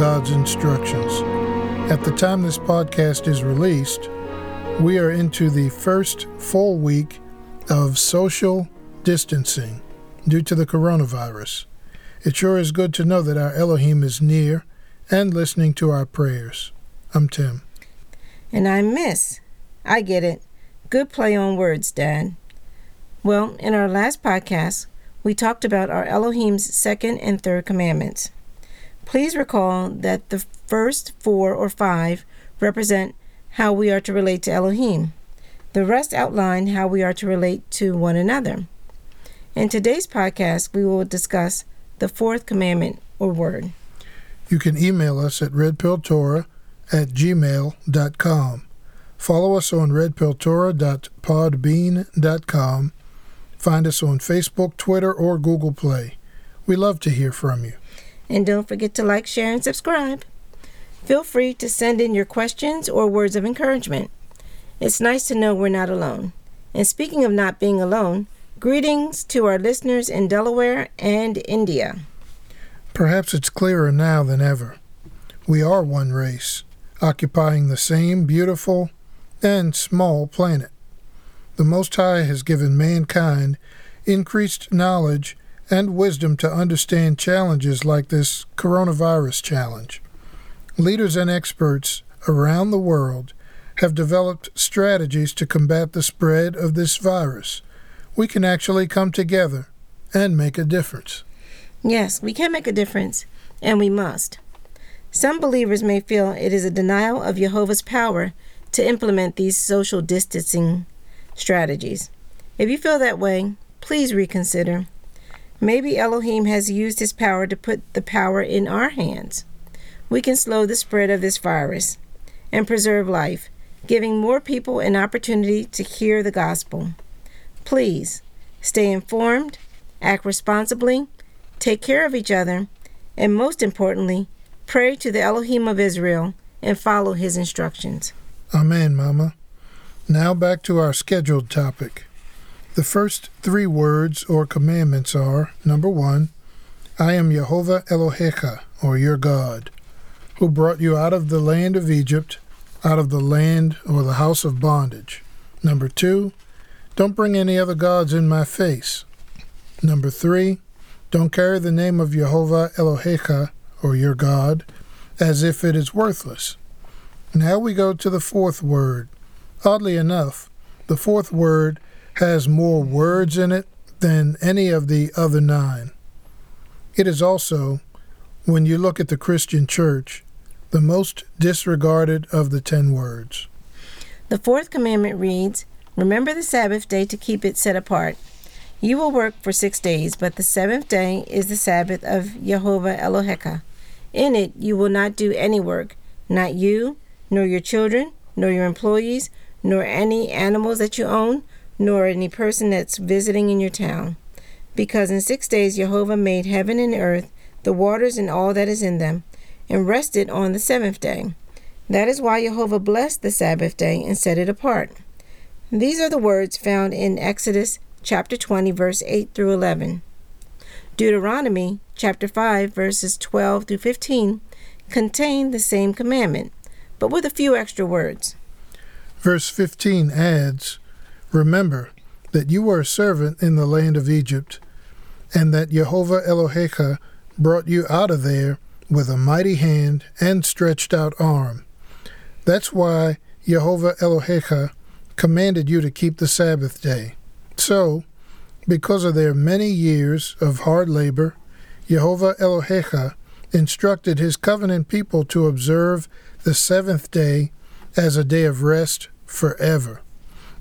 God's instructions. At the time this podcast is released, we are into the first full week of social distancing due to the coronavirus. It sure is good to know that our Elohim is near and listening to our prayers. I'm Tim. And I'm Miss. I get it. Good play on words, Dad. Well, in our last podcast, we talked about our Elohim's second and third commandments. Please recall that the first four or five represent how we are to relate to Elohim. The rest outline how we are to relate to one another. In today's podcast, we will discuss the fourth commandment or word. You can email us at redpilltorah at gmail.com. Follow us on redpilltorah.podbean.com. Find us on Facebook, Twitter, or Google Play. We love to hear from you. And don't forget to like, share, and subscribe. Feel free to send in your questions or words of encouragement. It's nice to know we're not alone. And speaking of not being alone, greetings to our listeners in Delaware and India. Perhaps it's clearer now than ever. We are one race, occupying the same beautiful and small planet. The Most High has given mankind increased knowledge and wisdom to understand challenges like this coronavirus challenge. Leaders and experts around the world have developed strategies to combat the spread of this virus. We can actually come together and make a difference. Yes, we can make a difference, and we must. Some believers may feel it is a denial of Jehovah's power to implement these social distancing strategies. If you feel that way, please reconsider. Maybe Elohim has used his power to put the power in our hands. We can slow the spread of this virus and preserve life, giving more people an opportunity to hear the gospel. Please stay informed, act responsibly, take care of each other, and most importantly, pray to the Elohim of Israel and follow his instructions. Amen, Mama. Now back to our scheduled topic. The first three words or commandments are number one, I am Jehovah Elohecha, or your God, who brought you out of the land of Egypt, out of the land or the house of bondage. Number two, don't bring any other gods in my face. Number three, don't carry the name of Jehovah Elohecha, or your God, as if it is worthless. Now we go to the fourth word. Oddly enough, the fourth word has more words in it than any of the other nine. It is also, when you look at the Christian church, the most disregarded of the ten words. The fourth commandment reads Remember the Sabbath day to keep it set apart. You will work for six days, but the seventh day is the Sabbath of Jehovah Elohecha. In it you will not do any work, not you, nor your children, nor your employees, nor any animals that you own, nor any person that's visiting in your town. Because in six days Jehovah made heaven and earth, the waters and all that is in them, and rested on the seventh day. That is why Jehovah blessed the Sabbath day and set it apart. These are the words found in Exodus chapter 20, verse 8 through 11. Deuteronomy chapter 5, verses 12 through 15 contain the same commandment, but with a few extra words. Verse 15 adds, Remember that you were a servant in the land of Egypt, and that Jehovah Elohecha brought you out of there with a mighty hand and stretched out arm. That's why Jehovah Elohecha commanded you to keep the Sabbath day. So, because of their many years of hard labor, Jehovah Elohecha instructed his covenant people to observe the seventh day as a day of rest forever.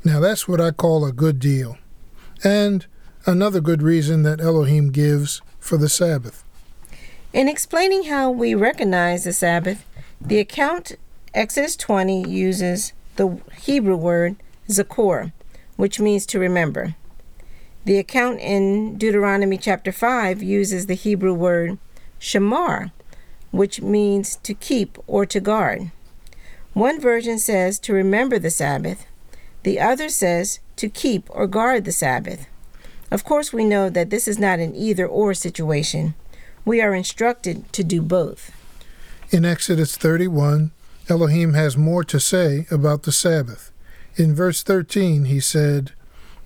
Now, that's what I call a good deal. And another good reason that Elohim gives for the Sabbath. In explaining how we recognize the Sabbath, the account Exodus 20 uses the Hebrew word zakor, which means to remember. The account in Deuteronomy chapter 5 uses the Hebrew word shamar, which means to keep or to guard. One version says to remember the Sabbath, the other says to keep or guard the Sabbath. Of course, we know that this is not an either or situation. We are instructed to do both. In Exodus 31, Elohim has more to say about the Sabbath. In verse 13, he said,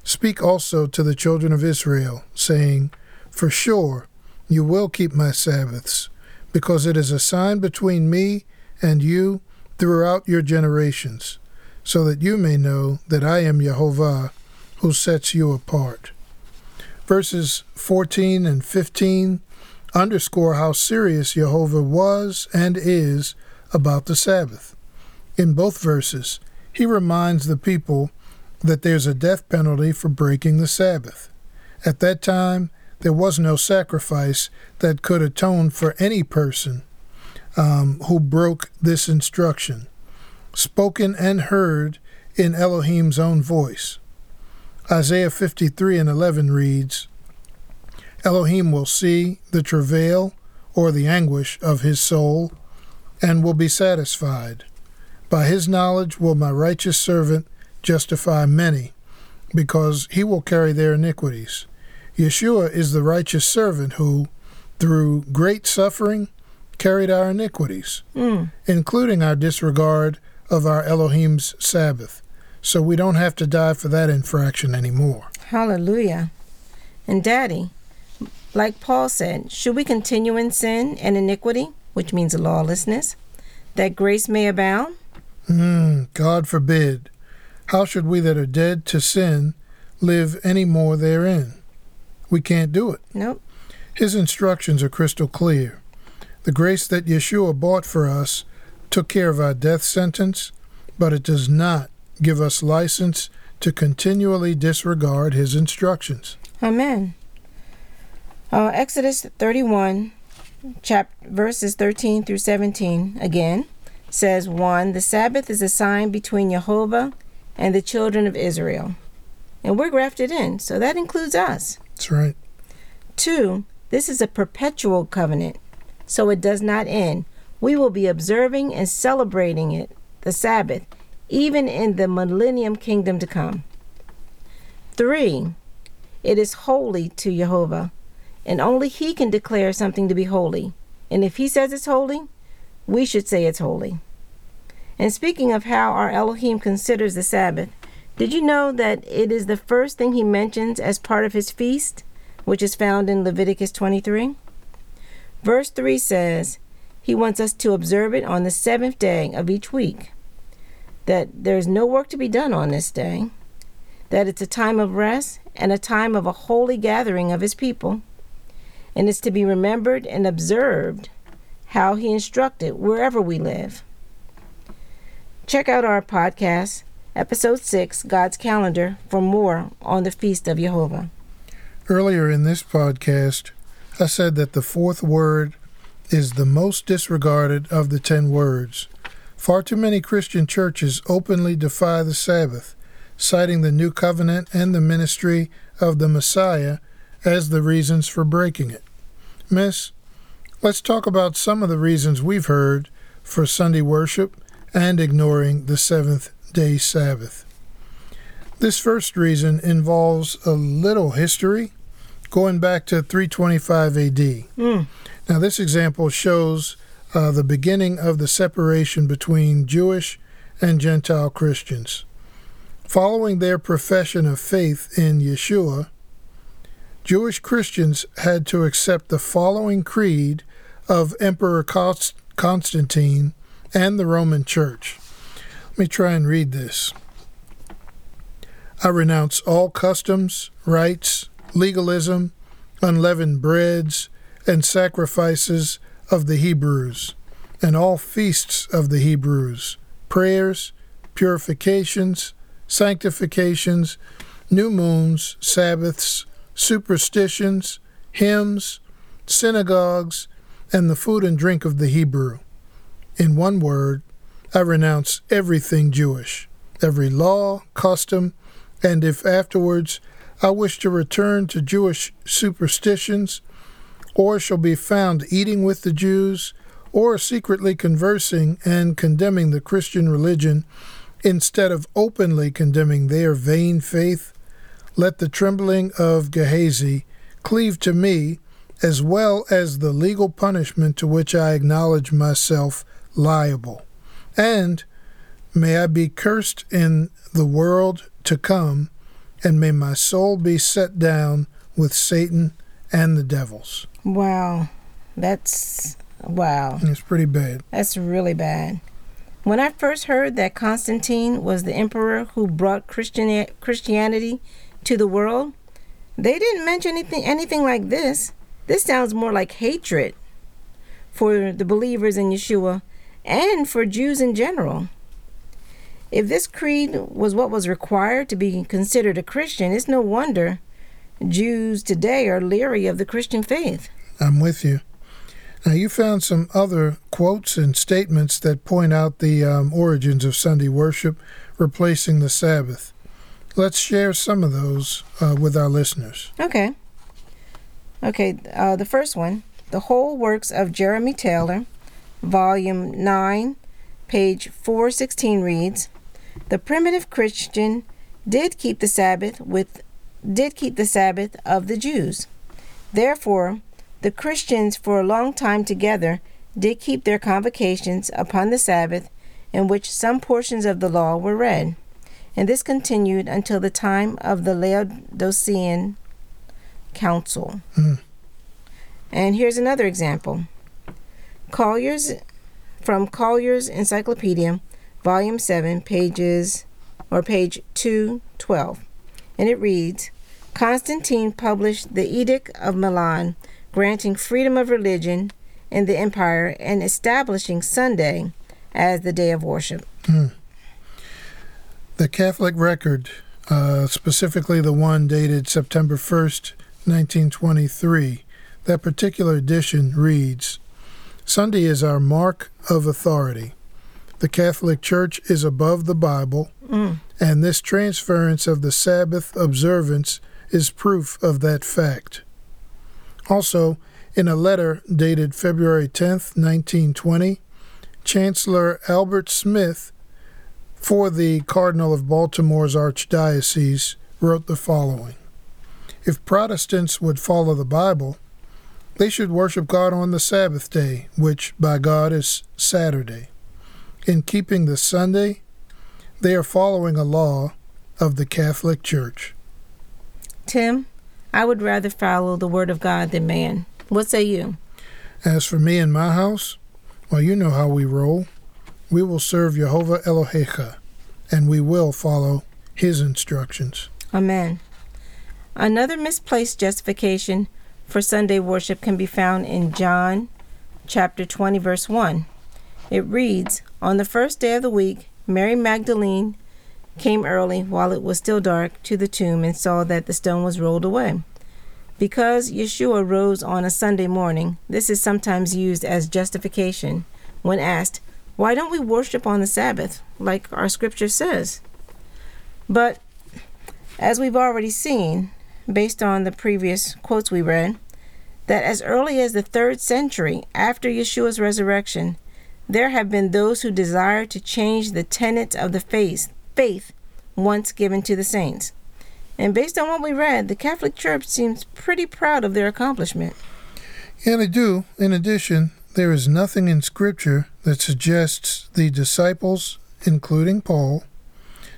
Speak also to the children of Israel, saying, For sure you will keep my Sabbaths, because it is a sign between me and you throughout your generations, so that you may know that I am Jehovah, who sets you apart. Verses 14 and 15 underscore how serious Jehovah was and is about the Sabbath. In both verses, he reminds the people that there's a death penalty for breaking the Sabbath. At that time, there was no sacrifice that could atone for any person um, who broke this instruction, spoken and heard in Elohim's own voice. Isaiah 53 and 11 reads, Elohim will see the travail or the anguish of his soul and will be satisfied. By his knowledge will my righteous servant justify many, because he will carry their iniquities. Yeshua is the righteous servant who, through great suffering, carried our iniquities, Mm. including our disregard of our Elohim's Sabbath, so we don't have to die for that infraction anymore. Hallelujah. And Daddy, like Paul said, should we continue in sin and iniquity, which means lawlessness, that grace may abound? Mm, God forbid. How should we that are dead to sin live any more therein? We can't do it. Nope. His instructions are crystal clear. The grace that Yeshua bought for us took care of our death sentence, but it does not give us license to continually disregard his instructions. Amen. Uh, Exodus 31, chap- verses 13 through 17, again, says 1. The Sabbath is a sign between Jehovah and the children of Israel. And we're grafted in, so that includes us. That's right. 2. This is a perpetual covenant, so it does not end. We will be observing and celebrating it, the Sabbath, even in the millennium kingdom to come. 3. It is holy to Jehovah, and only He can declare something to be holy. And if He says it's holy, we should say it's holy. And speaking of how our Elohim considers the Sabbath, did you know that it is the first thing He mentions as part of His feast? which is found in Leviticus 23. Verse 3 says, He wants us to observe it on the seventh day of each week, that there's no work to be done on this day, that it's a time of rest and a time of a holy gathering of His people, and it's to be remembered and observed how He instructed wherever we live. Check out our podcast, Episode 6, God's Calendar, for more on the Feast of Jehovah. Earlier in this podcast, I said that the fourth word is the most disregarded of the ten words. Far too many Christian churches openly defy the Sabbath, citing the New Covenant and the ministry of the Messiah as the reasons for breaking it. Miss, let's talk about some of the reasons we've heard for Sunday worship and ignoring the seventh day Sabbath. This first reason involves a little history going back to 325 AD. Mm. Now, this example shows uh, the beginning of the separation between Jewish and Gentile Christians. Following their profession of faith in Yeshua, Jewish Christians had to accept the following creed of Emperor Constantine and the Roman Church. Let me try and read this. I renounce all customs, rites, legalism, unleavened breads, and sacrifices of the Hebrews, and all feasts of the Hebrews, prayers, purifications, sanctifications, new moons, Sabbaths, superstitions, hymns, synagogues, and the food and drink of the Hebrew. In one word, I renounce everything Jewish, every law, custom, and if afterwards I wish to return to Jewish superstitions, or shall be found eating with the Jews, or secretly conversing and condemning the Christian religion instead of openly condemning their vain faith, let the trembling of Gehazi cleave to me, as well as the legal punishment to which I acknowledge myself liable. And may I be cursed in the world to come, and may my soul be set down with Satan and the devils. Wow. That's wow. It's pretty bad. That's really bad. When I first heard that Constantine was the emperor who brought Christian Christianity to the world, they didn't mention anything anything like this. This sounds more like hatred for the believers in Yeshua and for Jews in general. If this creed was what was required to be considered a Christian, it's no wonder Jews today are leery of the Christian faith. I'm with you. Now, you found some other quotes and statements that point out the um, origins of Sunday worship replacing the Sabbath. Let's share some of those uh, with our listeners. Okay. Okay, uh, the first one The Whole Works of Jeremy Taylor, Volume 9, page 416 reads The primitive Christian did keep the Sabbath with did keep the Sabbath of the Jews. Therefore, the Christians for a long time together did keep their convocations upon the Sabbath, in which some portions of the law were read. And this continued until the time of the Laodicean Council. Mm. And here's another example. Collier's from Collier's Encyclopedia, volume 7, pages or page 212. And it reads Constantine published the Edict of Milan granting freedom of religion in the empire and establishing Sunday as the day of worship. Hmm. The Catholic record, uh, specifically the one dated September 1st, 1923, that particular edition reads Sunday is our mark of authority. The Catholic Church is above the Bible, mm. and this transference of the Sabbath observance is proof of that fact. Also, in a letter dated February 10, 1920, Chancellor Albert Smith for the Cardinal of Baltimore's Archdiocese wrote the following If Protestants would follow the Bible, they should worship God on the Sabbath day, which by God is Saturday. In keeping the Sunday, they are following a law of the Catholic Church. Tim, I would rather follow the word of God than man. What say you? As for me and my house, well, you know how we roll. We will serve Jehovah Elohecha, and we will follow his instructions. Amen. Another misplaced justification for Sunday worship can be found in John chapter 20 verse 1. It reads, "On the first day of the week, Mary Magdalene came early while it was still dark to the tomb and saw that the stone was rolled away. Because Yeshua rose on a Sunday morning, this is sometimes used as justification when asked, Why don't we worship on the Sabbath, like our scripture says? But as we've already seen, based on the previous quotes we read, that as early as the third century after Yeshua's resurrection, there have been those who desire to change the tenets of the faith faith once given to the saints. And based on what we read, the Catholic Church seems pretty proud of their accomplishment. Yeah, they do. In addition, there is nothing in Scripture that suggests the disciples, including Paul,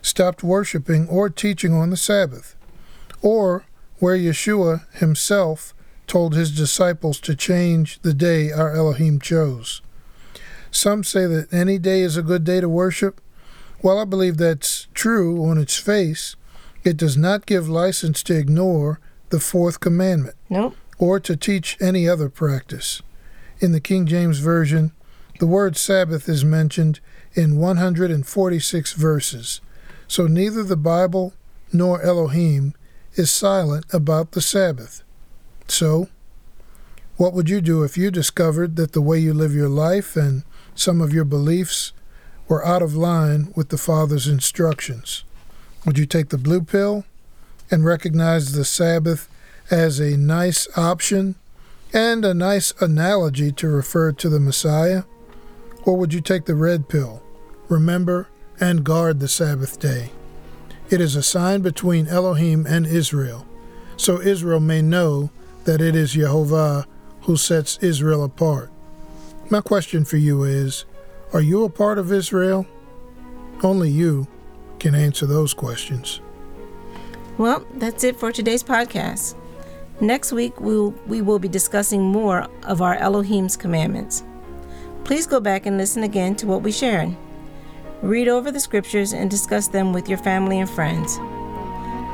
stopped worshiping or teaching on the Sabbath, or where Yeshua himself told his disciples to change the day our Elohim chose. Some say that any day is a good day to worship, while I believe that's true on its face, it does not give license to ignore the fourth commandment nope. or to teach any other practice. In the King James Version, the word Sabbath is mentioned in 146 verses, so neither the Bible nor Elohim is silent about the Sabbath. So, what would you do if you discovered that the way you live your life and some of your beliefs were out of line with the Father's instructions? Would you take the blue pill and recognize the Sabbath as a nice option and a nice analogy to refer to the Messiah? Or would you take the red pill, remember and guard the Sabbath day? It is a sign between Elohim and Israel, so Israel may know that it is Jehovah who sets Israel apart. My question for you is Are you a part of Israel? Only you can answer those questions. Well, that's it for today's podcast. Next week, we'll, we will be discussing more of our Elohim's commandments. Please go back and listen again to what we shared. Read over the scriptures and discuss them with your family and friends.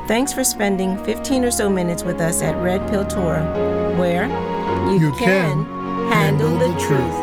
Thanks for spending 15 or so minutes with us at Red Pill Torah, where you, You can handle, handle the, the truth. truth.